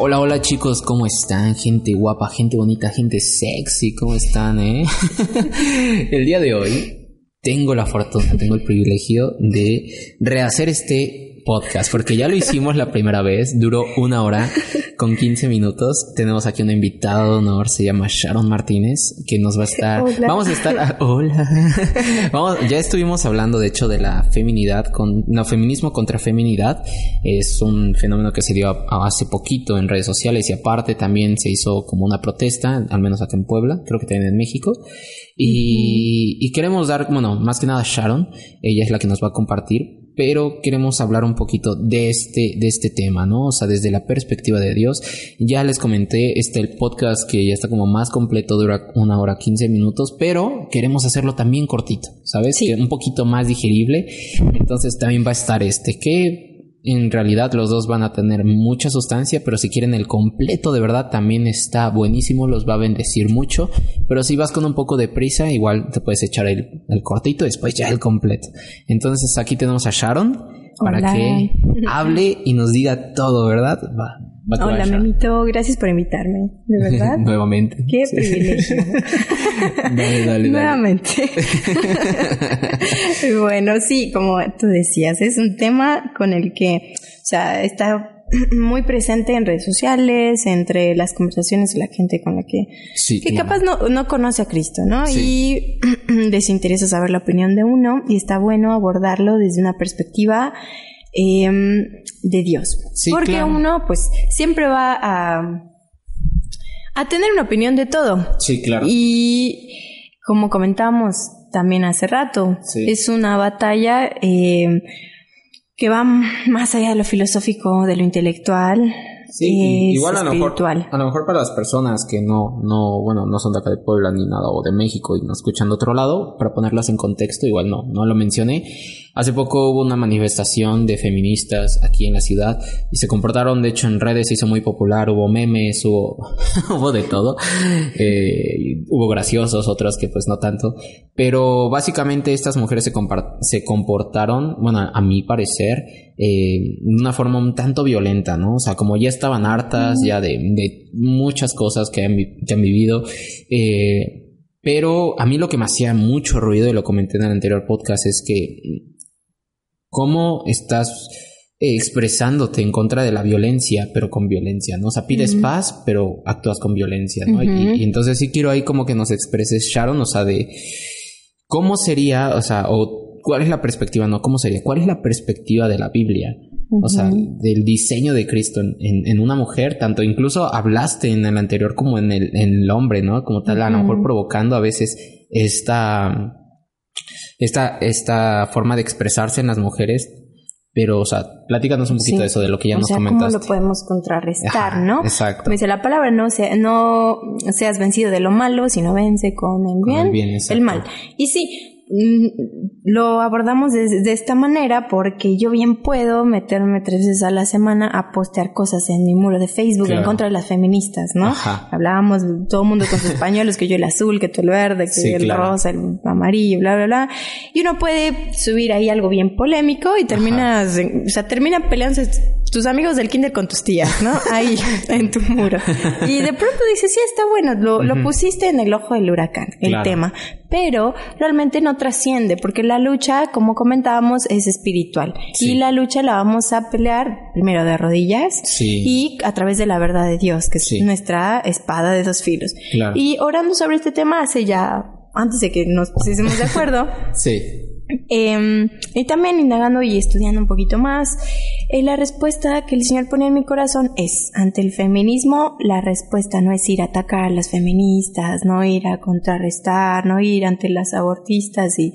Hola, hola chicos, ¿cómo están? Gente guapa, gente bonita, gente sexy, ¿cómo están, eh? el día de hoy tengo la fortuna, tengo el privilegio de rehacer este podcast, porque ya lo hicimos la primera vez, duró una hora con 15 minutos. Tenemos aquí un invitado de honor, se llama Sharon Martínez, que nos va a estar... Vamos a estar... hola. Vamos, ya estuvimos hablando, de hecho, de la feminidad, con, no, feminismo contra feminidad. Es un fenómeno que se dio hace poquito en redes sociales y aparte también se hizo como una protesta, al menos acá en Puebla, creo que también en México. Y, y queremos dar, bueno, más que nada Sharon, ella es la que nos va a compartir pero queremos hablar un poquito de este, de este tema, ¿no? O sea, desde la perspectiva de Dios. Ya les comenté, este el podcast que ya está como más completo, dura una hora 15 minutos, pero queremos hacerlo también cortito, ¿sabes? Sí. un poquito más digerible. Entonces también va a estar este, que en realidad los dos van a tener mucha sustancia, pero si quieren el completo de verdad también está buenísimo, los va a bendecir mucho. Pero si vas con un poco de prisa, igual te puedes echar el, el cortito y después ya el completo. Entonces aquí tenemos a Sharon para Hola. que hable y nos diga todo, ¿verdad? Va, Hola. Memito, gracias por invitarme, de verdad. Nuevamente. Qué Sí. privilegio. Dale, dale, dale. Nuevamente. bueno, sí, como tú decías, es un tema con el que, o sea, está muy presente en redes sociales, entre las conversaciones de la gente con la que, Sí, que claro. capaz no, no conoce a Cristo, ¿no? Sí. Y les interesa saber la opinión de uno y está bueno abordarlo desde una perspectiva em, de Dios. Sí, Porque claro. uno, pues, siempre va a, a tener una opinión de todo. Sí, claro. Y como comentamos también hace rato, Sí. es una batalla eh, que va más allá de lo filosófico, de lo intelectual. Sí, igual a lo mejor, a lo mejor para las personas que no, no, bueno, no son de acá de Puebla ni nada, o de México y nos escuchan de otro lado, para ponerlas en contexto, igual no, no lo mencioné. Hace poco hubo una manifestación de feministas aquí en la ciudad y se comportaron, de hecho, en redes se hizo muy popular, hubo memes, hubo, hubo de todo, eh, hubo graciosos, otros que pues no tanto, pero básicamente estas mujeres se, comportaron, bueno, a mi parecer, eh, de una forma un tanto violenta, ¿no? O sea, como ya estaban hartas ya de, de muchas cosas que han, vi- que han vivido, eh, pero a mí lo que me hacía mucho ruido, y lo comenté en el anterior podcast, es que cómo estás eh, expresándote en contra de la violencia, pero con violencia, ¿no? O sea, pides paz, pero actúas con violencia, ¿no? Y- entonces sí quiero ahí como que nos expreses, Sharon, o sea, de cómo sería, o sea, o cuál es la perspectiva, no, cómo sería, cuál es la perspectiva de la Biblia, o sea, del diseño de Cristo en, en- en una mujer, tanto incluso hablaste en el anterior como en el, en el hombre, ¿no? Como tal, a lo mejor provocando a veces esta, esta, esta forma de expresarse en las mujeres, pero, o sea, platícanos un poquito Sí. de eso, de lo que ya o nos sea, ¿cómo comentaste. lo podemos contrarrestar, Ajá, no? Exacto. Como dice la palabra, no, sea, no seas vencido de lo malo, sino vence con el Con bien, el bien, el mal. Y sí, lo abordamos de, de esta manera porque yo bien puedo meterme tres veces a la semana a postear cosas en mi muro de Facebook Claro. en contra de las feministas, ¿no? Ajá. Hablábamos todo el mundo con sus pañuelos, que yo el azul, que tú el verde, que Sí, el claro. rosa, el amarillo, bla, bla, bla. Y uno puede subir ahí algo bien polémico y terminas, o sea, terminan peleándose tus amigos del kinder con tus tías, ¿no? Ahí, en tu muro. Y de pronto dices, sí, está bueno, lo, pusiste en el ojo del huracán, el Claro. tema. Pero realmente no trasciende, porque la lucha, como comentábamos, es espiritual. Sí. Y la lucha la vamos a pelear primero de rodillas Sí. y a través de la verdad de Dios, que es Sí. nuestra espada de dos filos. Claro. Y orando sobre este tema hace ya, antes de que nos pusiésemos de acuerdo, Sí. Eh, y también indagando y estudiando un poquito más, eh, la respuesta que el Señor pone en mi corazón es, ante el feminismo, la respuesta no es ir a atacar a las feministas, no ir a contrarrestar, no ir ante las abortistas y,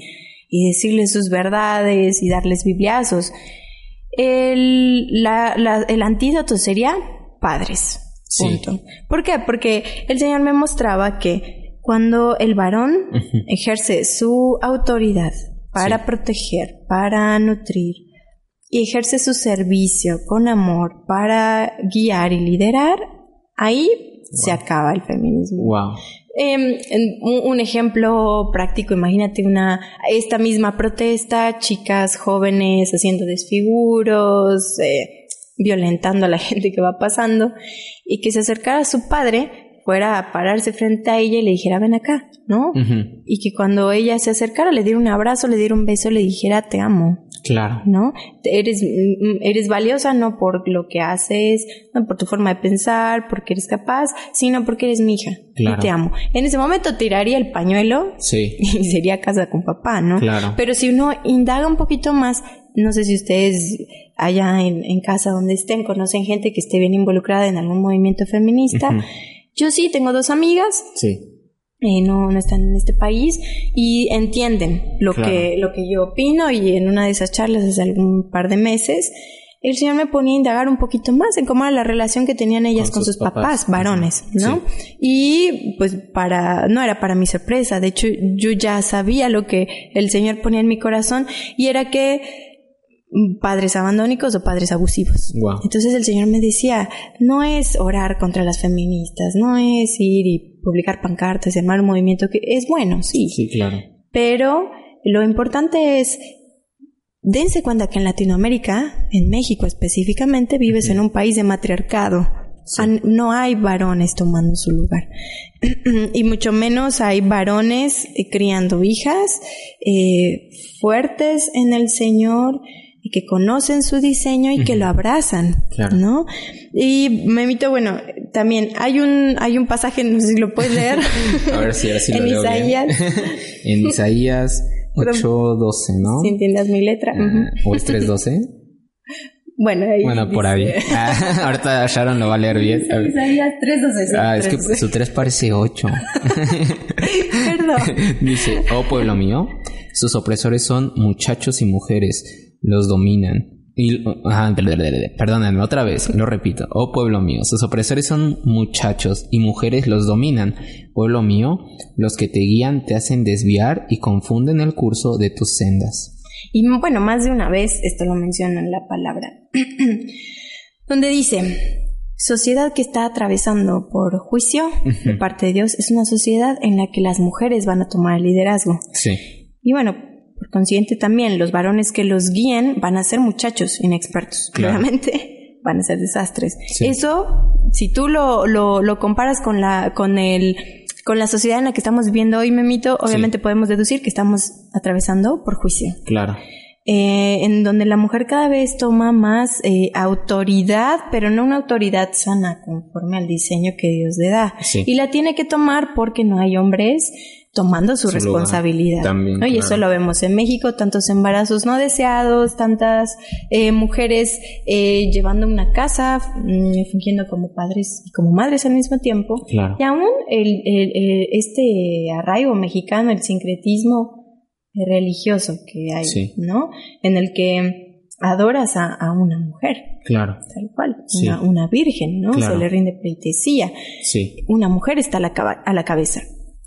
y decirles sus verdades y darles bibliazos. El, la- la- el antídoto sería padres. Sí. Punto. ¿Por qué? Porque el Señor me mostraba que cuando el varón ejerce su autoridad para Sí. proteger, para nutrir y ejerce su servicio con amor para guiar y liderar, ahí se acaba el feminismo. Wow. Eh, un, un ejemplo práctico, imagínate una esta misma protesta, chicas jóvenes haciendo desfiguros, eh, violentando a la gente que va pasando y que se acercara a su padre fuera a pararse frente a ella y le dijera, ven acá, ¿no? Y que cuando ella se acercara, le diera un abrazo, le diera un beso, le dijera, te amo. Claro. ¿No? Eres, mm, eres valiosa no por lo que haces, no por tu forma de pensar, porque eres capaz, sino porque eres mi hija. Y te amo. En ese momento tiraría el pañuelo sí. y sería casa con papá, ¿no? Claro. Pero si uno indaga un poquito más, no sé si ustedes allá en, casa donde estén conocen gente que esté bien involucrada en algún movimiento feminista. Yo sí, tengo dos amigas. Sí. Eh, no, no están en este país y entienden lo que, lo que yo opino y en una de esas charlas hace algún par de meses, el señor me ponía a indagar un poquito más en cómo era la relación que tenían ellas con, sus, papás, varones, ¿no? Y pues para, no era para mi sorpresa, de hecho yo ya sabía lo que el señor ponía en mi corazón y era que padres abandónicos o padres abusivos. Entonces el Señor me decía, no es orar contra las feministas, no es ir y publicar pancartas, armar un movimiento que es bueno, sí. Sí, claro. Pero lo importante es, dense cuenta que en Latinoamérica, en México específicamente, vives en un país de matriarcado. No hay varones tomando su lugar. y mucho menos hay varones eh, criando hijas eh, fuertes en el Señor y que conocen su diseño y que lo abrazan, ¿no? Y me invito, bueno, también hay un hay un pasaje, no sé si lo puedes leer. A ver si así lo en Isaías. en Isaías 8:12, ¿no? Si entiendas mi letra. Ah, ¿O es 3:12? Bueno, ahí bueno, por ahí. Ah, ahorita Sharon lo va a leer bien. Isaías 3.12. Sí, ah, es que su 3 parece 8. Perdón. Dice, oh pueblo mío, sus opresores son muchachos y mujeres los dominan. Y, perdónenme otra vez, lo repito. Oh pueblo mío, sus opresores son muchachos y mujeres los dominan. Pueblo mío, los que te guían te hacen desviar y confunden el curso de tus sendas. Y bueno, más de una vez esto lo menciona en la palabra, donde dice, sociedad que está atravesando por juicio de parte de Dios es una sociedad en la que las mujeres van a tomar el liderazgo. Sí. Y bueno, consciente también, los varones que los guíen van a ser muchachos inexpertos, claramente van a ser desastres. Eso, si tú lo, lo, comparas con la, con el, con la sociedad en la que estamos viviendo hoy, Memito, obviamente podemos deducir que estamos atravesando por juicio. Claro. Eh, en donde la mujer cada vez toma más eh, autoridad, pero no una autoridad sana conforme al diseño que Dios le da. Y la tiene que tomar porque no hay hombres tomando su, responsabilidad. Y eso lo vemos en México, tantos embarazos no deseados, tantas eh, mujeres eh, llevando una casa, mm, fingiendo como padres y como madres al mismo tiempo. Y aún el, este arraigo mexicano, el sincretismo religioso que hay, ¿no? En el que adoras a, una mujer. Claro. Tal cual. Una, virgen, ¿no? Se le rinde pleitesía. Sí. Una mujer está a la, a la cabeza.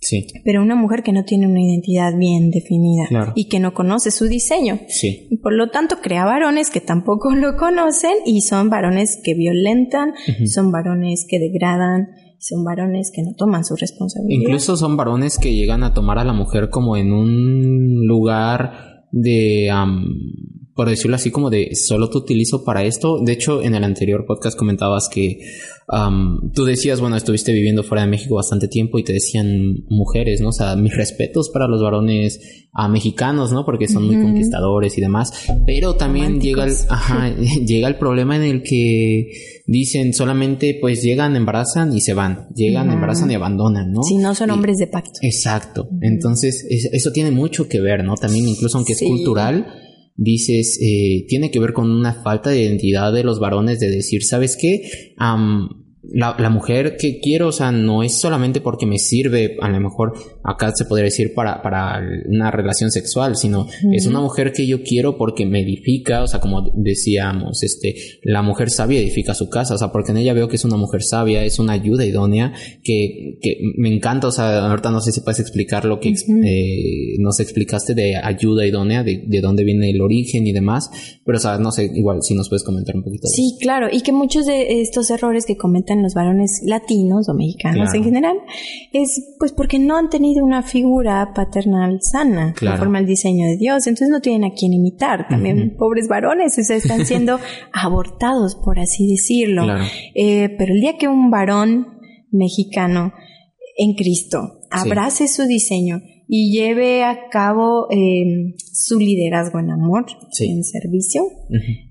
Sí. Pero una mujer que no tiene una identidad bien definida y que no conoce su diseño. Sí. Por lo tanto crea varones que tampoco lo conocen y son varones que violentan, son varones que degradan, son varones que no toman su responsabilidad. Incluso son varones que llegan a tomar a la mujer como en un lugar de por decirlo así, como de solo te utilizo para esto. De hecho, en el anterior podcast comentabas que tú decías, bueno, estuviste viviendo fuera de México bastante tiempo y te decían mujeres, ¿no? O sea, mis respetos para los varones a mexicanos, ¿no? Porque son muy conquistadores y demás. Pero también llega el, ajá, llega el problema en el que dicen solamente, pues llegan, embarazan y se van. Llegan, embarazan y abandonan, ¿no? Si no son hombres de pacto. Exacto. Entonces, eso tiene mucho que ver, ¿no? También, incluso aunque es cultural dices, eh, tiene que ver con una falta de identidad de los varones de decir, ¿sabes qué? La, la, mujer que quiero, o sea, no es solamente porque me sirve, a lo mejor acá se podría decir para, para una relación sexual, sino es una mujer que yo quiero porque me edifica, o sea, como decíamos, este, la mujer sabia edifica su casa, o sea, porque en ella veo que es una mujer sabia, es una ayuda idónea, que, que me encanta, o sea, ahorita no sé si puedes explicar lo que eh, nos explicaste de ayuda idónea, de, de dónde viene el origen y demás, pero, o sea, no sé, igual si nos puedes comentar un poquito. Sí, claro, y que muchos de estos errores que comentan los varones latinos o mexicanos en general es pues porque no han tenido una figura paternal sana conforme al diseño de Dios, entonces no tienen a quien imitar. También pobres varones, se están siendo abortados, por así decirlo. Eh, pero el día que un varón mexicano en Cristo abrace su diseño y lleve a cabo em, su liderazgo en amor, en servicio,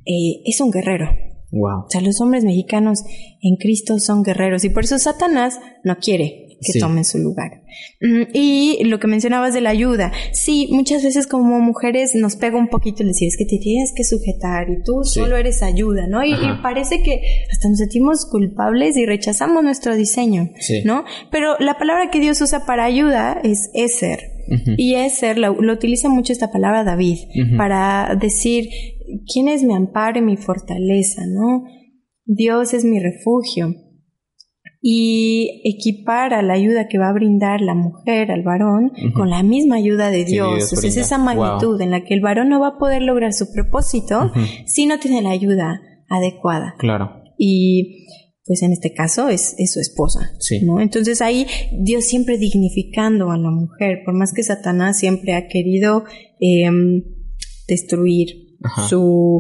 eh, es un guerrero. Wow. O sea, los hombres mexicanos en Cristo son guerreros y por eso Satanás no quiere que tomen su lugar. Mm, y lo que mencionabas de la ayuda, sí, muchas veces como mujeres nos pega un poquito el decir, es que te tienes que sujetar y tú solo eres ayuda, ¿no? Y, parece que hasta nos sentimos culpables y rechazamos nuestro diseño, ¿no? Pero la palabra que Dios usa para ayuda es Y Eser lo, utiliza mucho esta palabra David para decir quién es mi amparo y mi fortaleza, ¿no? Dios es mi refugio y equipar a la ayuda que va a brindar la mujer al varón con la misma ayuda de Dios. es esa magnitud en la que el varón no va a poder lograr su propósito si no tiene la ayuda adecuada. Claro. Y pues en este caso es, su esposa. ¿no? Entonces ahí Dios siempre dignificando a la mujer, por más que Satanás siempre ha querido em, destruir su,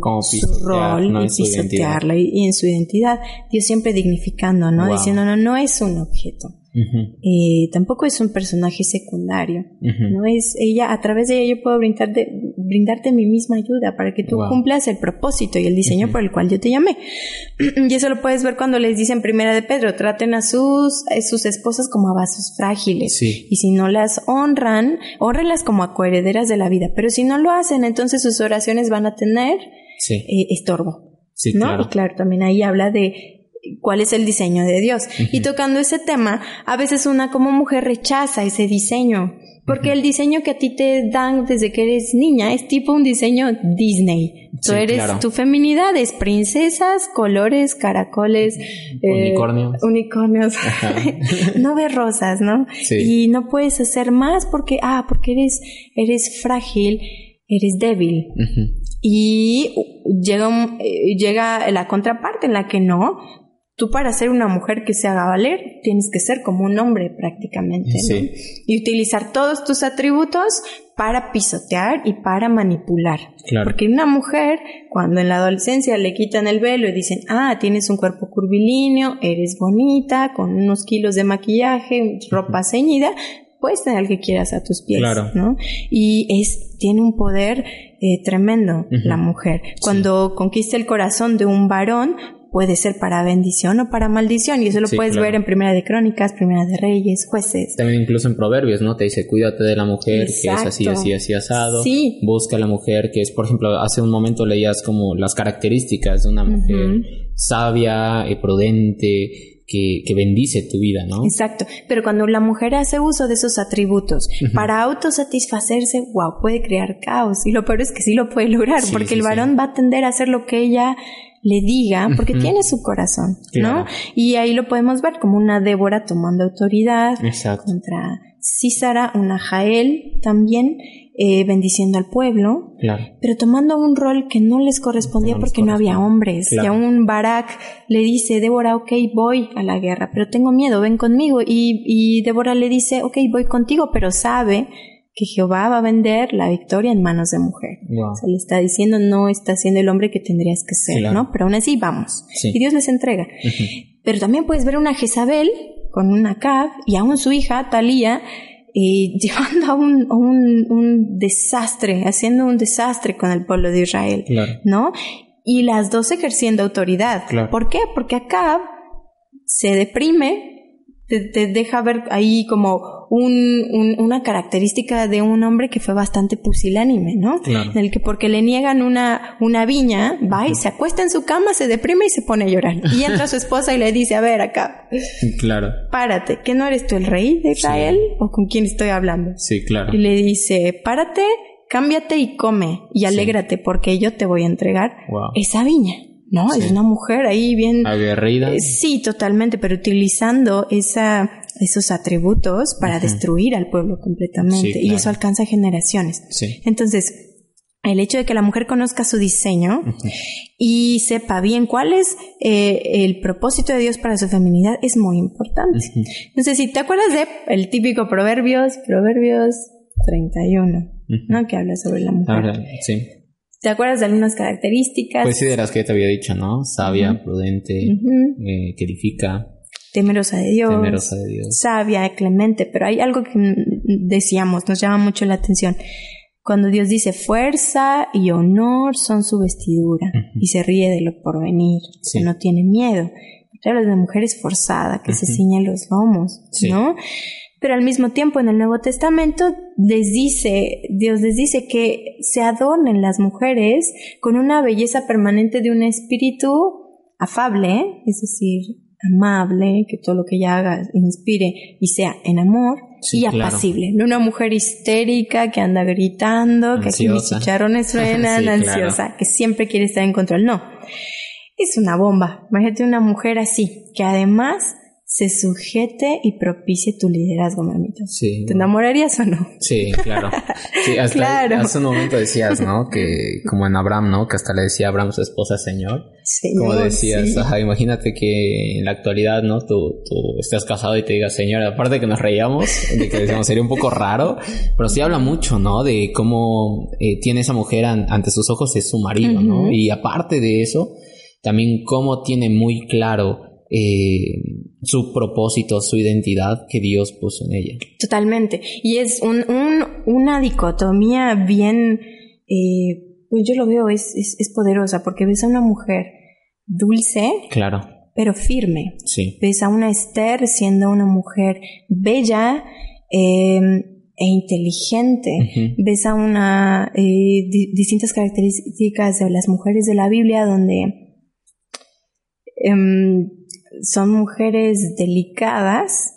rol y pisotearla y, en su identidad. Dios siempre dignificando, ¿no? Diciendo, no, no es un objeto. Eh, tampoco es un personaje secundario, no es ella, a través de ella yo puedo brindarte, brindarte mi misma ayuda para que tú cumplas el propósito y el diseño por el cual yo te llamé. y eso lo puedes ver cuando les dicen primera de Pedro, traten a sus, a sus esposas como a vasos frágiles. Y si no las honran, honrenlas como a coherederas de la vida. Pero si no lo hacen, entonces sus oraciones van a tener eh, estorbo. ¿no? Y claro, también ahí habla de cuál es el diseño de Dios. Y tocando ese tema, a veces una como mujer rechaza ese diseño, porque el diseño que a ti te dan desde que eres niña es tipo un diseño Disney. Tú eres, tu feminidad es princesas, colores, caracoles, eh, unicornios. unicornios. no ves rosas, ¿no? Y no puedes hacer más porque, ah, porque eres, eres frágil, eres débil. Y llega, eh, llega la contraparte en la que no, Tú para ser una mujer que se haga valer, tienes que ser como un hombre prácticamente, ¿no? Y utilizar todos tus atributos para pisotear y para manipular. Porque una mujer, cuando en la adolescencia le quitan el velo y dicen, ah, tienes un cuerpo curvilíneo, eres bonita, con unos kilos de maquillaje, ropa ceñida, puedes tener que quieras a tus pies, ¿no? Y es, tiene un poder eh, tremendo la mujer. Cuando conquista el corazón de un varón, puede ser para bendición o para maldición. Y eso lo puedes ver en Primera de Crónicas, Primera de Reyes, Jueces. También incluso en Proverbios, ¿no? Te dice, cuídate de la mujer que es así, así, así asado. Sí. Busca a la mujer que es, por ejemplo, hace un momento leías como las características de una mujer sabia, y prudente, que, que, bendice tu vida, ¿no? Exacto. Pero cuando la mujer hace uso de esos atributos para autosatisfacerse, wow, puede crear caos. Y lo peor es que sí lo puede lograr, porque el varón va a tender a hacer lo que ella le diga, porque tiene su corazón, ¿no? Y ahí lo podemos ver como una Débora tomando autoridad contra Císara, una Jael también, eh, bendiciendo al pueblo, pero tomando un rol que no les correspondía porque no había hombres. Y a un Barak le dice, Débora, ok, voy a la guerra, pero tengo miedo, ven conmigo. Y, y Débora le dice, ok, voy contigo, pero sabe que Jehová va a vender la victoria en manos de mujer. Se le está diciendo, no está siendo el hombre que tendrías que ser, ¿no? Pero aún así, vamos. Y Dios les entrega. Pero también puedes ver una Jezabel con una Cab y aún su hija, Talía, eh, llevando a un, un, desastre, haciendo un desastre con el pueblo de Israel, ¿no? Y las dos ejerciendo autoridad. ¿Por qué? Porque Acab se deprime te, deja ver ahí como un, una característica de un hombre que fue bastante pusilánime, ¿no? En el que porque le niegan una, una viña, va y se acuesta en su cama, se deprime y se pone a llorar. Y entra su esposa y le dice, a ver acá. Claro. Párate, ¿que no eres tú el rey de Israel? ¿O con quién estoy hablando? Sí, claro. Y le dice, párate, cámbiate y come y alégrate porque yo te voy a entregar esa viña. ¿No? Es una mujer ahí bien... Aguerrida. Eh, sí, totalmente, pero utilizando esa, esos atributos para destruir al pueblo completamente. y eso alcanza generaciones. Entonces, el hecho de que la mujer conozca su diseño y sepa bien cuál es eh, el propósito de Dios para su feminidad es muy importante. No sé si te acuerdas de el típico Proverbios, Proverbios 31, ¿no? Que habla sobre la mujer. sí. ¿Te acuerdas de algunas características? Pues sí, de las que te había dicho, ¿no? Sabia, prudente, eh, que edifica. Temerosa de Dios. Temerosa de Dios. Sabia, clemente, pero hay algo que decíamos, nos llama mucho la atención. Cuando Dios dice fuerza y honor son su vestidura y se ríe de lo porvenir, que no tiene miedo. Claro, de mujer esforzada que se ciña los lomos, ¿no? Pero al mismo tiempo en el Nuevo Testamento les dice, Dios les dice que se adornen las mujeres con una belleza permanente de un espíritu afable, es decir, amable, que todo lo que ella haga inspire y sea en amor y apacible. No una mujer histérica que anda gritando, que aquí mis chicharrones suenan, ansiosa, que siempre quiere estar en control. No, es una bomba. Imagínate una mujer así, que además se sujete y propicie tu liderazgo, mamito. Sí. ¿Te enamorarías o no? Sí, claro. Sí, hasta claro. hace un momento decías, ¿no? Que como en Abraham, ¿no? Que hasta le decía a Abraham su esposa Señor. Señor como decías, imagínate que en la actualidad, ¿no? Tú, tú estás casado y te digas Señor. Aparte que nos reíamos, de que decíamos sería un poco raro, pero sí habla mucho, ¿no? De cómo eh, tiene esa mujer ante sus ojos es su marido, ¿no? Y aparte de eso, también cómo tiene muy claro eh, su propósito, su identidad que Dios puso en ella. Totalmente. Y es un, una dicotomía bien, eh, pues yo lo veo, es, es, poderosa, porque ves a una mujer dulce. Claro. Pero firme. Sí. Ves a una Esther siendo una mujer bella, em, e inteligente. Ves a una eh, distintas características de las mujeres de la Biblia donde em, son mujeres delicadas,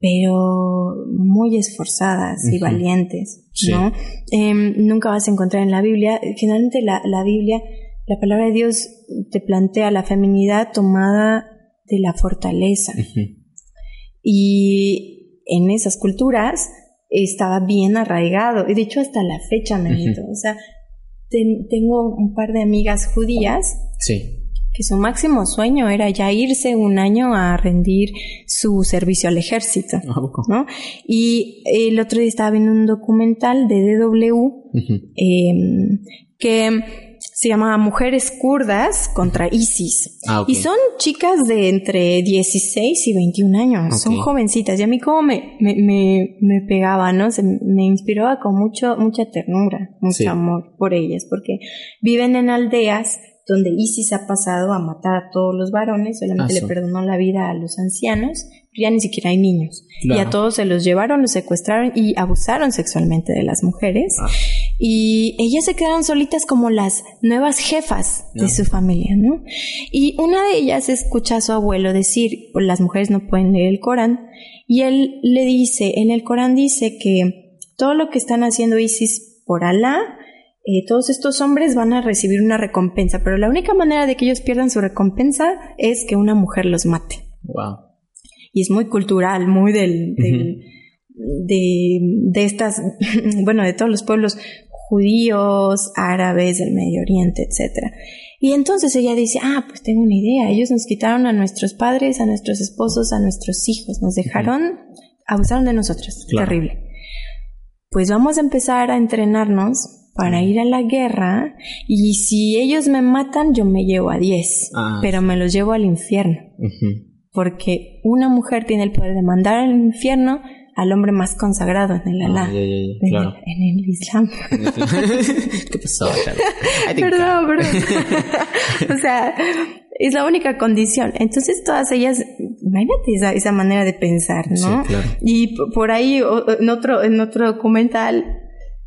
pero muy esforzadas y valientes, ¿no? Em, nunca vas a encontrar en la Biblia, generalmente la, la Biblia, la palabra de Dios te plantea la feminidad tomada de la fortaleza. Y en esas culturas estaba bien arraigado, y de hecho hasta la fecha, me o sea, tengo un par de amigas judías sí que su máximo sueño era ya irse un año a rendir su servicio al ejército. ¿no? Y el otro día estaba viendo un documental de DW em, que se llama Mujeres Kurdas contra ISIS. Ah, y son chicas de entre 16 y 21 años, son jovencitas. Y a mí como me, me, me, pegaba, ¿no? Se, me inspiraba con mucho, mucha ternura, mucho amor por ellas, porque viven en aldeas donde Isis ha pasado a matar a todos los varones, solamente ah, le perdonó la vida a los ancianos, pero ya ni siquiera hay niños. Y a todos se los llevaron, los secuestraron y abusaron sexualmente de las mujeres. Ah. Y ellas se quedaron solitas como las nuevas jefas de su familia, ¿no? Y una de ellas escucha a su abuelo decir, pues las mujeres no pueden leer el Corán, y él le dice, en el Corán dice que todo lo que están haciendo Isis por Alá eh, todos estos hombres van a recibir una recompensa, pero la única manera de que ellos pierdan su recompensa es que una mujer los mate. Wow. Y es muy cultural, muy del, de, de estas, bueno, de todos los pueblos judíos, árabes, del Medio Oriente, etc. Y entonces ella dice, ah, pues tengo una idea, ellos nos quitaron a nuestros padres, a nuestros esposos, a nuestros hijos, nos dejaron, abusaron de nosotros, terrible. Pues vamos a empezar a entrenarnos para ir a la guerra y si ellos me matan yo me llevo a 10, ah. pero me los llevo al infierno. Porque una mujer tiene el poder de mandar al infierno al hombre más consagrado en el Alá, en, el Islam. ¿Qué pasó? perdón, perdón. o sea, es la única condición. Entonces todas ellas, imagínate esa, esa manera de pensar, ¿no? Y por ahí, en otro, en otro documental,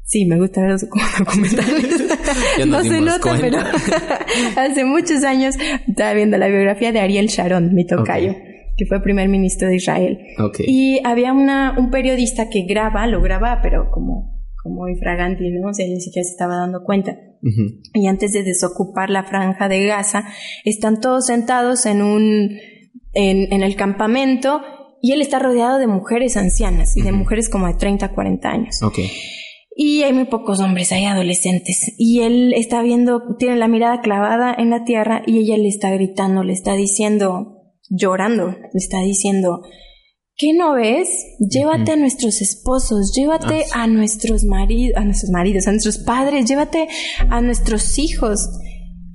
Sí, me gusta ver los documentales. no se nota, pero hace muchos años estaba viendo la biografía de Ariel Sharon, mi tocayo. que fue primer ministro de Israel. Y había una, un periodista que graba, lo graba, pero como, como infragante, ¿no? O sea, ni siquiera se estaba dando cuenta. Y antes de desocupar la franja de Gaza, están todos sentados en un, en, en el campamento y él está rodeado de mujeres ancianas y de mujeres como de 30, 40 años. Okay. Y hay muy pocos hombres, hay adolescentes. Y él está viendo, tiene la mirada clavada en la tierra y ella le está gritando, le está diciendo, llorando, le está diciendo, ¿qué no ves? Llévate a nuestros esposos, llévate ah, a nuestros maridos, a nuestros maridos, a nuestros padres, llévate a nuestros hijos.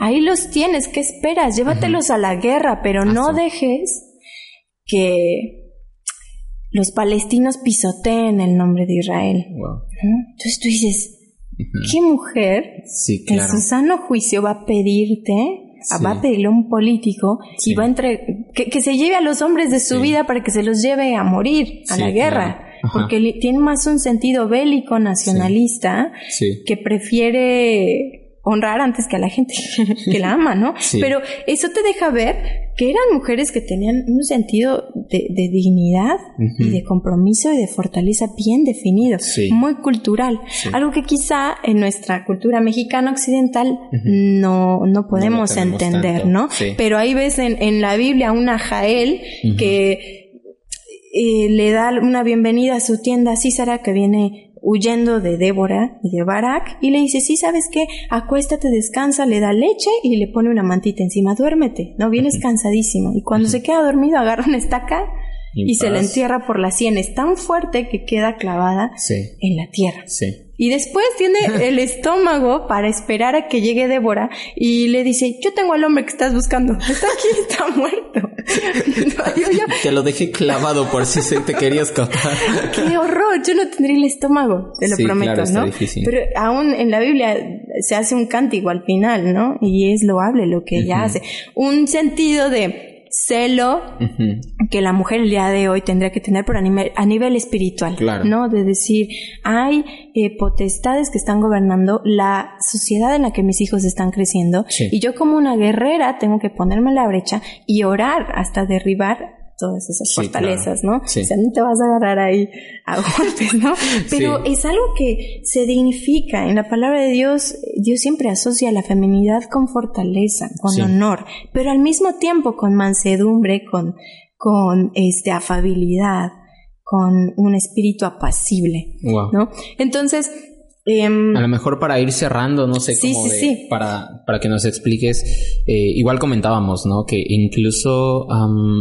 Ahí los tienes, ¿qué esperas? Llévatelos a la guerra, pero no dejes que los palestinos pisoteen el nombre de Israel. Entonces tú dices, ¿qué mujer en su sano juicio va a pedirte, va a pedirle a un político y va a entre que, se lleve a los hombres de su vida para que se los lleve a morir, a la guerra? Porque tiene más un sentido bélico nacionalista que prefiere honrar antes que a la gente que la ama, ¿no? Pero eso te deja ver que eran mujeres que tenían un sentido de, dignidad y de compromiso y de fortaleza bien definido, muy cultural, algo que quizá en nuestra cultura mexicana occidental no, no podemos entender, ¿no? Pero ahí ves en, en, la Biblia una Jael que eh, le da una bienvenida a su tienda Císara que viene huyendo de Débora y de Barak y le dice, sí, ¿sabes qué? Acuéstate, descansa, le da leche y le pone una mantita encima, duérmete, ¿no? Vienes cansadísimo. Y cuando se queda dormido agarra una estaca y, se la entierra por las sienes, tan fuerte que queda clavada en la tierra. Sí. Y después tiene el estómago para esperar a que llegue Débora y le dice, yo tengo al hombre que estás buscando. Está aquí, está muerto. Te lo dejé clavado por si se te quería escapar. Qué horror, yo no tendría el estómago, te lo prometo, ¿no? Pero aún en la Biblia se hace un cántico al final, ¿no? Y es loable lo que ella hace. Un sentido de celo que la mujer el día de hoy tendría que tener, pero a nivel, a nivel espiritual, ¿no? De decir, hay eh, potestades que están gobernando la sociedad en la que mis hijos están creciendo y yo como una guerrera tengo que ponerme en la brecha y orar hasta derribar todas esas fortalezas, ¿no? O sea, no te vas a agarrar ahí a golpes, ¿no? Pero es algo que se dignifica. En la palabra de Dios, Dios siempre asocia la feminidad con fortaleza, con honor, pero al mismo tiempo con mansedumbre, con, con este, afabilidad, con un espíritu apacible, ¿no? Entonces, Em, a lo mejor para ir cerrando, no sé cómo Para, para que nos expliques, eh, igual comentábamos, ¿no? Que incluso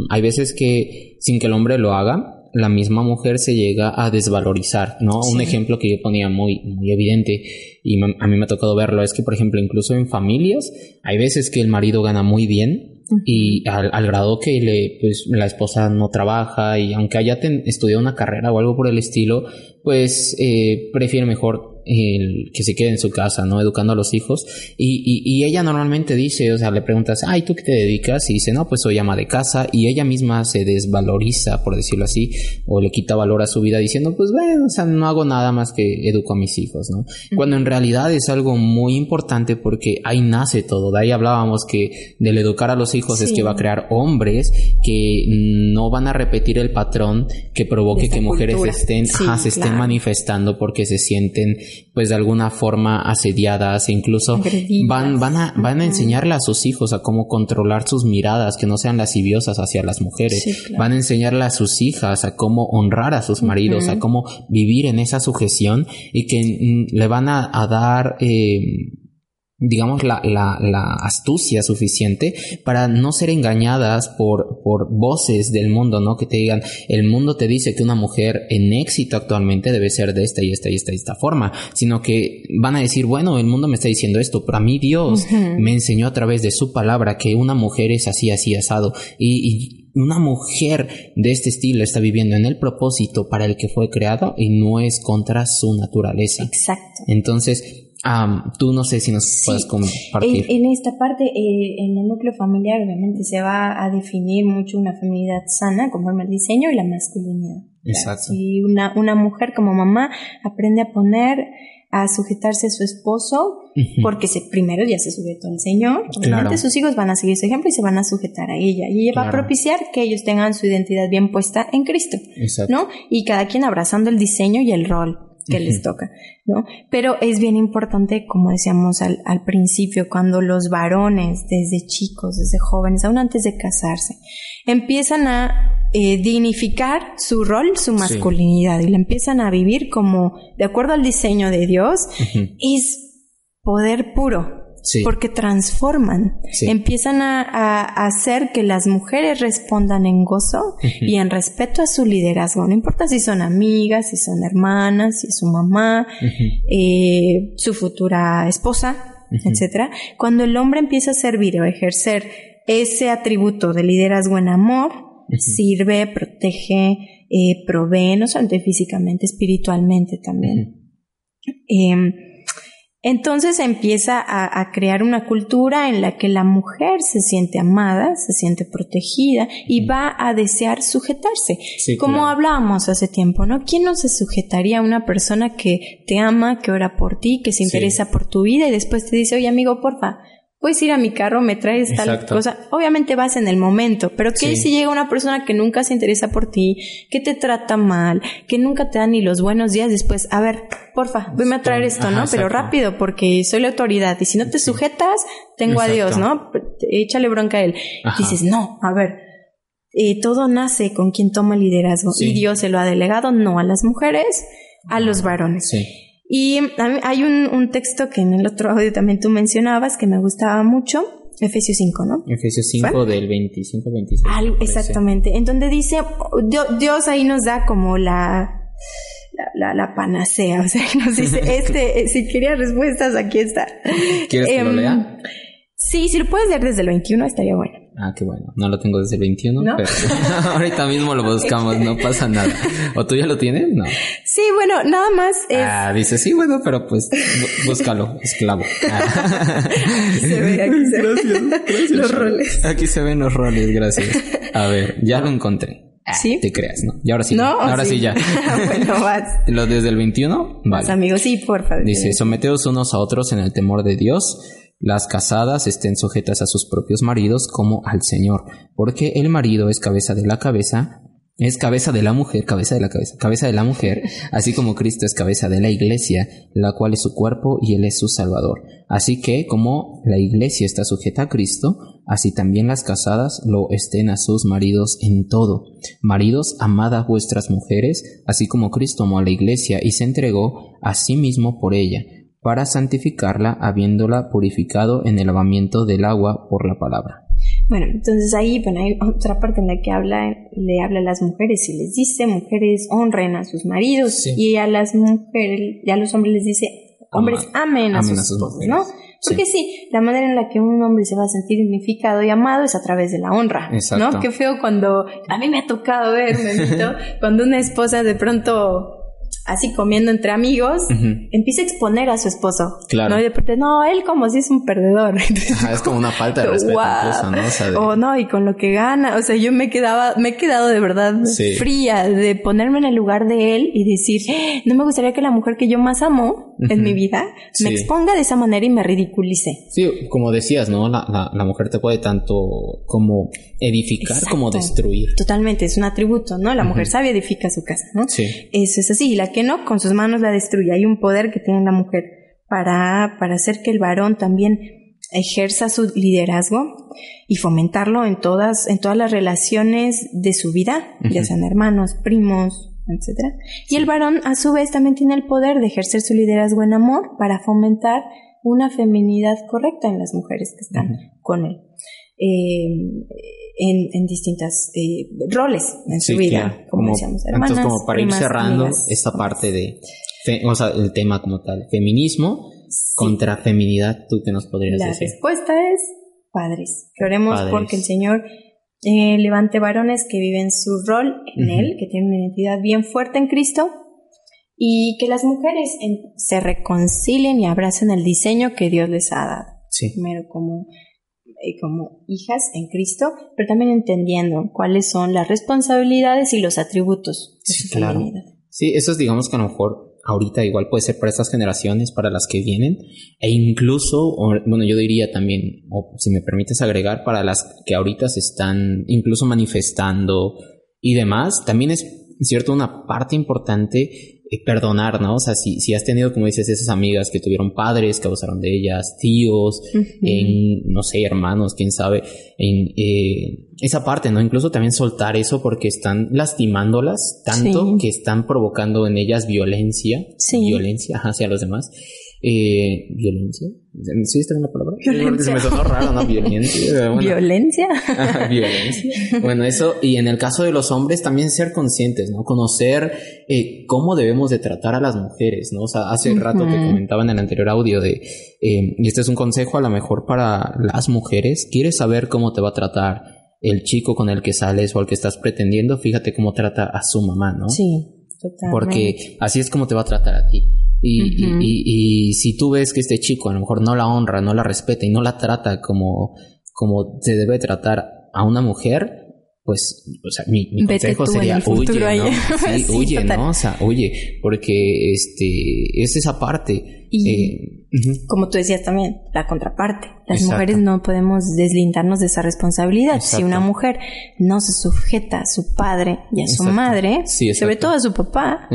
hay veces que sin que el hombre lo haga, la misma mujer se llega a desvalorizar, ¿no? Un ejemplo que yo ponía muy, muy evidente y a mí me ha tocado verlo es que, por ejemplo, incluso en familias, hay veces que el marido gana muy bien, y al, grado que le, pues, la esposa no trabaja y aunque haya estudiado una carrera o algo por el estilo, pues eh, prefiere mejor el que se quede en su casa, ¿no? Educando a los hijos. Y, y, ella normalmente dice, o sea, le preguntas, ay, ¿tú qué te dedicas? Y dice, no, pues soy ama de casa. Y ella misma se desvaloriza, por decirlo así, o le quita valor a su vida diciendo, pues bueno, o sea, no hago nada más que educo a mis hijos, ¿no? Cuando en realidad es algo muy importante porque ahí nace todo. De ahí hablábamos que del educar a los hijos es que va a crear hombres que no van a repetir el patrón que provoque que mujeres estén, se estén manifestando porque se sienten pues de alguna forma asediadas e incluso van, van, a, van a enseñarle a sus hijos a cómo controlar sus miradas, que no sean lasciviosas hacia las mujeres. Van a enseñarle a sus hijas a cómo honrar a sus maridos, a cómo vivir en esa sujeción y que mm, le van a, dar eh, digamos, la, la, la, astucia suficiente para no ser engañadas por, por voces del mundo, ¿no? Que te digan, el mundo te dice que una mujer en éxito actualmente debe ser de esta y esta y esta y esta forma, sino que van a decir, bueno, el mundo me está diciendo esto, pero a mí Dios me enseñó a través de su palabra que una mujer es así, así, asado, y, y una mujer de este estilo está viviendo en el propósito para el que fue creado y no es contra su naturaleza. Exacto. Entonces, tú no sé si nos puedes compartir. En, esta parte, eh, en el núcleo familiar, obviamente se va a definir mucho una feminidad sana conforme al diseño y la masculinidad. Exacto. Y una, una mujer como mamá aprende a poner, a sujetarse a su esposo, porque se, primero ya se sujetó al Señor, obviamente sus hijos van a seguir su ejemplo y se van a sujetar a ella. Y ella va a propiciar que ellos tengan su identidad bien puesta en Cristo, Exacto. ¿no? Y cada quien abrazando el diseño y el rol que les toca, ¿no? Pero es bien importante, como decíamos al, al, principio, cuando los varones, desde chicos, desde jóvenes, aún antes de casarse, empiezan a eh, dignificar su rol, su masculinidad y la empiezan a vivir como, de acuerdo al diseño de Dios, es poder puro. Porque transforman, empiezan a, hacer que las mujeres respondan en gozo y en respeto a su liderazgo. No importa si son amigas, si son hermanas, si es su mamá, eh, su futura esposa, etcétera. Cuando el hombre empieza a servir o ejercer ese atributo de liderazgo en amor, sirve, protege, eh, provee, no solamente físicamente, espiritualmente también. Entonces empieza a, crear una cultura en la que la mujer se siente amada, se siente protegida y va a desear sujetarse. Como hablábamos hace tiempo, ¿no? ¿Quién no se sujetaría a una persona que te ama, que ora por ti, que se interesa por tu vida y después te dice, oye amigo, porfa, puedes ir a mi carro, me traes tal cosa. Obviamente vas en el momento, pero ¿qué si llega una persona que nunca se interesa por ti, que te trata mal, que nunca te da ni los buenos días después? A ver, porfa, voy a traer esto, ¿no? Pero rápido, porque soy la autoridad y si no te sujetas, tengo a Dios, ¿no? Échale bronca a él. Dices, no, a ver. Eh, todo nace con quien toma el liderazgo y Dios se lo ha delegado no a las mujeres, a los varones. Sí. Y hay un, texto que en el otro audio también tú mencionabas que me gustaba mucho, Efesios 5, ¿no? Efesios 5 del 25 al 26. exactamente, en donde dice, Dios, ahí nos da como la, la, panacea, o sea, nos dice, este, eh, si querías respuestas, aquí está. ¿Quieres que lo em, lea? Sí, si lo puedes leer desde el 21 estaría bueno. Ah, qué bueno. No lo tengo desde el 21, pero ahorita mismo lo buscamos, no pasa nada. ¿O tú ya lo tienes? No. Sí, bueno, nada más es... Ah, dice, sí, bueno, pero pues búscalo, esclavo. se ve, aquí se ven los roles. Aquí se ven los roles, gracias. A ver, ya lo encontré. Ah, ¿Sí? Te creas, ¿no? Y ahora sí. ¿No? Ahora sí, ya. bueno, vas. Lo desde el 21, vale. amigos, sí, por favor. Dice, someteos unos a otros en el temor de Dios las casadas estén sujetas a sus propios maridos como al Señor, porque el marido es cabeza de la cabeza, es cabeza de la mujer, cabeza de la cabeza, cabeza de la mujer, así como Cristo es cabeza de la iglesia, la cual es su cuerpo y él es su salvador. Así que como la iglesia está sujeta a Cristo, así también las casadas lo estén a sus maridos en todo. Maridos, amad a vuestras mujeres, así como Cristo amó a la iglesia y se entregó a sí mismo por ella para santificarla, habiéndola purificado en el lavamiento del agua por la palabra. Bueno, entonces ahí bueno, hay otra parte en la que habla, le habla a las mujeres y les dice, mujeres honren a sus maridos y a las mujeres, ya a los hombres les dice, hombres amen, a, sus, esposos, ¿no? Porque sí. la manera en la que un hombre se va a sentir dignificado y amado es a través de la honra, ¿no? Qué feo cuando, a mí me ha tocado ver, cuando una esposa de pronto así comiendo entre amigos, empieza a exponer a su esposo. Claro. ¿no? Y de repente, no, él como si es un perdedor. es como una falta de respeto ¿no? O, no, y con lo que gana. O sea, yo me quedaba, me he quedado de verdad fría de ponerme en el lugar de él y decir, no me gustaría que la mujer que yo más amo en mi vida me exponga de esa manera y me ridiculice. Sí, como decías, ¿no? La, la, mujer te puede tanto como edificar como destruir. Totalmente, es un atributo, ¿no? La mujer sabia edifica su casa, ¿no? Sí. Eso es así. La que no, con sus manos la destruye. Hay un poder que tiene la mujer para, para hacer que el varón también ejerza su liderazgo y fomentarlo en todas, en todas las relaciones de su vida, ya sean hermanos, primos, etc. Y el varón, a su vez, también tiene el poder de ejercer su liderazgo en amor para fomentar una feminidad correcta en las mujeres que están con él. Eh, en, en distintas eh, roles en su vida, como, decíamos, hermanas, Entonces, como para ir cerrando esta parte de, o sea, el tema como tal, feminismo contra feminidad, ¿tú qué nos podrías decir? La respuesta es padres, que oremos porque el Señor eh, levante varones que viven su rol en Él, que tienen una identidad bien fuerte en Cristo, y que las mujeres se reconcilien y abracen el diseño que Dios les ha dado. Sí. Primero como eh, como hijas en Cristo, pero también entendiendo cuáles son las responsabilidades y los atributos de sí, claro. Sí, eso es digamos que a lo mejor ahorita igual puede ser para estas generaciones, para las que vienen, e incluso, bueno, yo diría también, o si me permites agregar, para las que ahorita se están incluso manifestando y demás, también es cierto una parte importante perdonar, ¿no? O sea, si, si has tenido, como dices, esas amigas que tuvieron padres que abusaron de ellas, tíos, en, no sé, hermanos, quién sabe, en eh, esa parte, ¿no? Incluso también soltar eso porque están lastimándolas tanto que están provocando en ellas violencia, violencia hacia los demás. Eh, ¿Violencia? ¿Sí está bien la palabra? Violencia. me sonó raro, ¿no? Violencia. ¿Violencia? violencia. Bueno, eso, y en el caso de los hombres también ser conscientes, ¿no? Conocer eh, cómo debemos de tratar a las mujeres, ¿no? O sea, hace rato que comentaba en el anterior audio de, eh, y este es un consejo a lo mejor para las mujeres, quieres saber cómo te va a tratar el chico con el que sales o al que estás pretendiendo, fíjate cómo trata a su mamá, ¿no? Sí. Totalmente. Porque así es como te va a tratar a ti. Y, y, y, si tú ves que este chico a lo mejor no la honra, no la respeta y no la trata como, como se debe tratar a una mujer, pues, o sea, mi, mi consejo sería huye, ¿no? Sí, huye, ¿no? O sea, huye, porque este, es esa parte. Y eh, como tú decías también, la contraparte. Las mujeres no podemos deslindarnos de esa responsabilidad. Si una mujer no se sujeta a su padre y a su madre, sobre todo a su papá,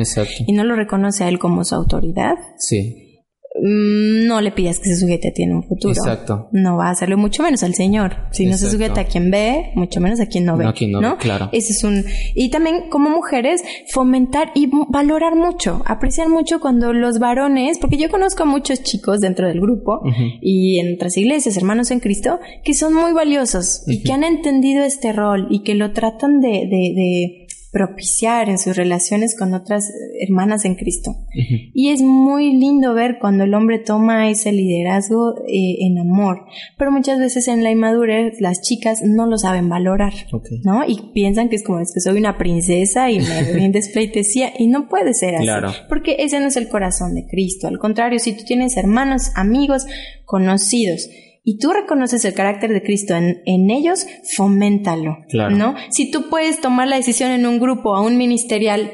y no lo reconoce a él como su autoridad, sí no le pidas que se sujete a ti en un futuro. Exacto. No va a hacerlo mucho menos al Señor. Si no se sujeta a quien ve, mucho menos a quien no ve. No, a quien no, Ve, claro. Ese es un y también como mujeres fomentar y valorar mucho, apreciar mucho cuando los varones, porque yo conozco a muchos chicos dentro del grupo y en otras iglesias, hermanos en Cristo, que son muy valiosos y que han entendido este rol y que lo tratan de, de, de propiciar en sus relaciones con otras hermanas en Cristo. Y es muy lindo ver cuando el hombre toma ese liderazgo eh, en amor, pero muchas veces en la inmadurez las chicas no lo saben valorar, ¿no? Y piensan que es como es que soy una princesa y me despleitesía y no puede ser así, porque ese no es el corazón de Cristo. Al contrario, si tú tienes hermanos, amigos, conocidos, y tú reconoces el carácter de Cristo en, en ellos, foméntalo, ¿no? Si tú puedes tomar la decisión en un grupo, a un ministerial,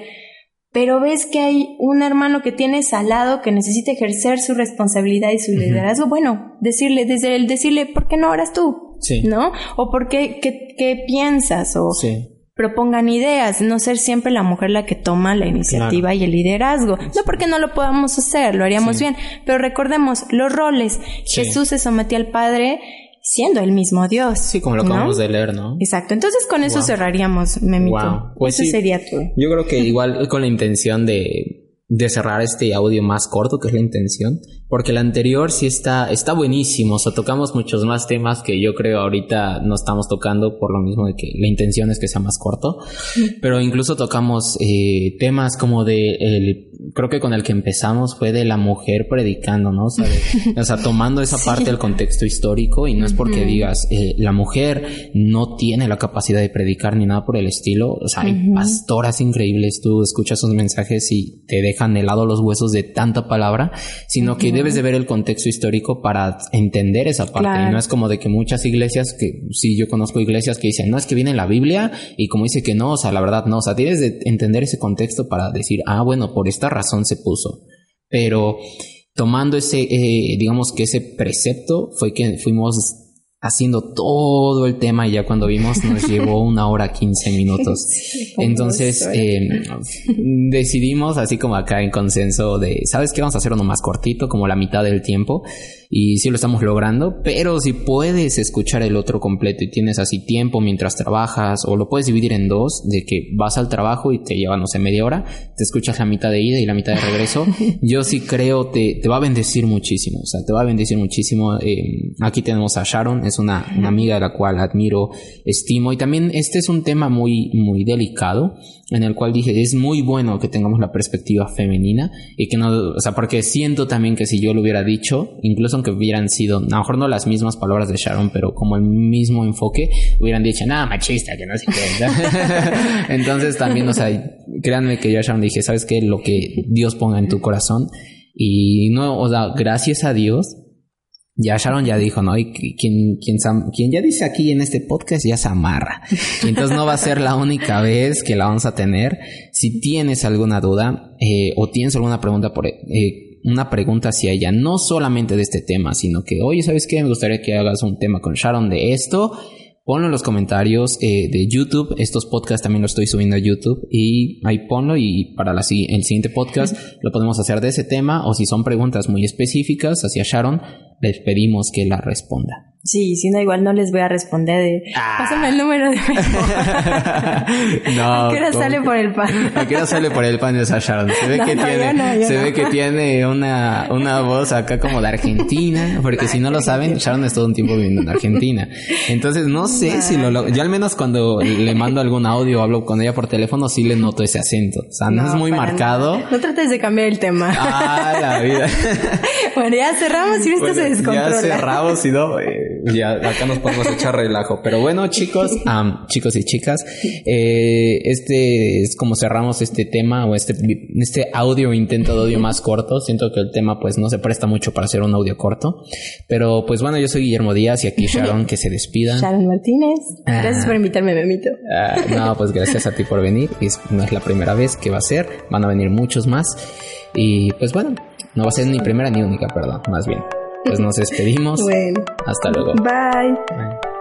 pero ves que hay un hermano que tienes al lado que necesita ejercer su responsabilidad y su liderazgo, bueno, decirle, desde el decirle, ¿por qué no oras tú? Sí. ¿No? O ¿por qué, qué, qué piensas? O, sí propongan ideas, no ser siempre la mujer la que toma la iniciativa y el liderazgo. No porque no lo podamos hacer, lo haríamos bien, pero recordemos los roles. Jesús se sometió al Padre siendo el mismo Dios. Sí, como lo acabamos de leer, ¿no? Exacto. Entonces con eso cerraríamos, Memito. Wow. Pues eso sería todo. Yo creo que igual con la intención de, de cerrar este audio más corto, que es la intención, porque el anterior sí está, está buenísimo, o sea, tocamos muchos más temas que yo creo ahorita no estamos tocando por lo mismo de que la intención es que sea más corto, pero incluso tocamos eh, temas como de, el, creo que con el que empezamos fue de la mujer predicando, ¿no? O sea, o sea tomando esa parte del contexto histórico y no es porque digas, eh, la mujer no tiene la capacidad de predicar ni nada por el estilo, o sea, hay pastoras increíbles, tú escuchas sus mensajes y te dejan helado los huesos de tanta palabra, sino que debes de ver el contexto histórico para entender esa parte. Y no es como de que muchas iglesias, que sí, yo conozco iglesias que dicen, no, es que viene la Biblia y como dice que no, o sea, la verdad no, o sea, tienes de entender ese contexto para decir, ah, bueno, por esta razón se puso. Pero tomando ese, eh, digamos que ese precepto fue que fuimos haciendo todo el tema y ya cuando vimos nos llevó una hora quince minutos. Entonces eh, decidimos así como acá en consenso de, ¿sabes qué? Vamos a hacer uno más cortito, como la mitad del tiempo y sí lo estamos logrando, pero si puedes escuchar el otro completo y tienes así tiempo mientras trabajas o lo puedes dividir en dos, de que vas al trabajo y te lleva, no sé, media hora, te escuchas la mitad de ida y la mitad de regreso, yo sí creo te, te va a bendecir muchísimo, o sea, te va a bendecir muchísimo. Eh, aquí tenemos a Sharon, es una, una amiga de la cual admiro, estimo y también este es un tema muy, muy delicado en el cual dije, es muy bueno que tengamos la perspectiva femenina y que no, o sea, porque siento también que si yo lo hubiera dicho, incluso aunque hubieran sido, a lo mejor no las mismas palabras de Sharon, pero como el mismo enfoque, hubieran dicho, nada, machista, que no sé qué. Entonces también, o sea, créanme que yo a Sharon dije, ¿sabes qué? Lo que Dios ponga en tu corazón. Y no, o sea, gracias a Dios, ya Sharon ya dijo, ¿no? Y quien, quien, quien ya dice aquí en este podcast ya se amarra. Entonces no va a ser la única vez que la vamos a tener. Si tienes alguna duda eh, o tienes alguna pregunta por eh, una pregunta hacia ella, no solamente de este tema, sino que, oye, ¿sabes qué? Me gustaría que hagas un tema con Sharon de esto ponlo en los comentarios eh, de YouTube. Estos podcasts también los estoy subiendo a YouTube y ahí ponlo y para la, el siguiente podcast lo podemos hacer de ese tema o si son preguntas muy específicas hacia Sharon, les pedimos que la responda. Sí, si no, igual no les voy a responder de... Ah. Pásame el número de... no. ¿A qué hora sale por el pan? ¿A qué hora sale por el pan de esa Sharon? Se ve que tiene, se ve que tiene una, una voz acá como de Argentina, porque si no lo saben, Sharon es todo un tiempo viviendo en Argentina. Entonces no sé si lo, yo al menos cuando le mando algún audio o hablo con ella por teléfono sí le noto ese acento. O sea, no, es muy marcado. No trates de cambiar el tema. Ah, la vida. bueno, ya cerramos y esto se descontrola. Ya cerramos y no... Eh, ya acá nos podemos echar relajo. Pero bueno, chicos, chicos y chicas, eh, este es como cerramos este tema o este, este audio intento de audio más corto. Siento que el tema pues no se presta mucho para hacer un audio corto. Pero pues bueno, yo soy Guillermo Díaz y aquí Sharon que se despida. Sharon Martínez. Gracias por invitarme, Memito. Ah, no, pues gracias a ti por venir. no es la primera vez que va a ser. Van a venir muchos más. Y pues bueno, no va a ser ni primera ni única, perdón, más bien. Pues nos despedimos. Bueno. Hasta luego. Bye. Bye.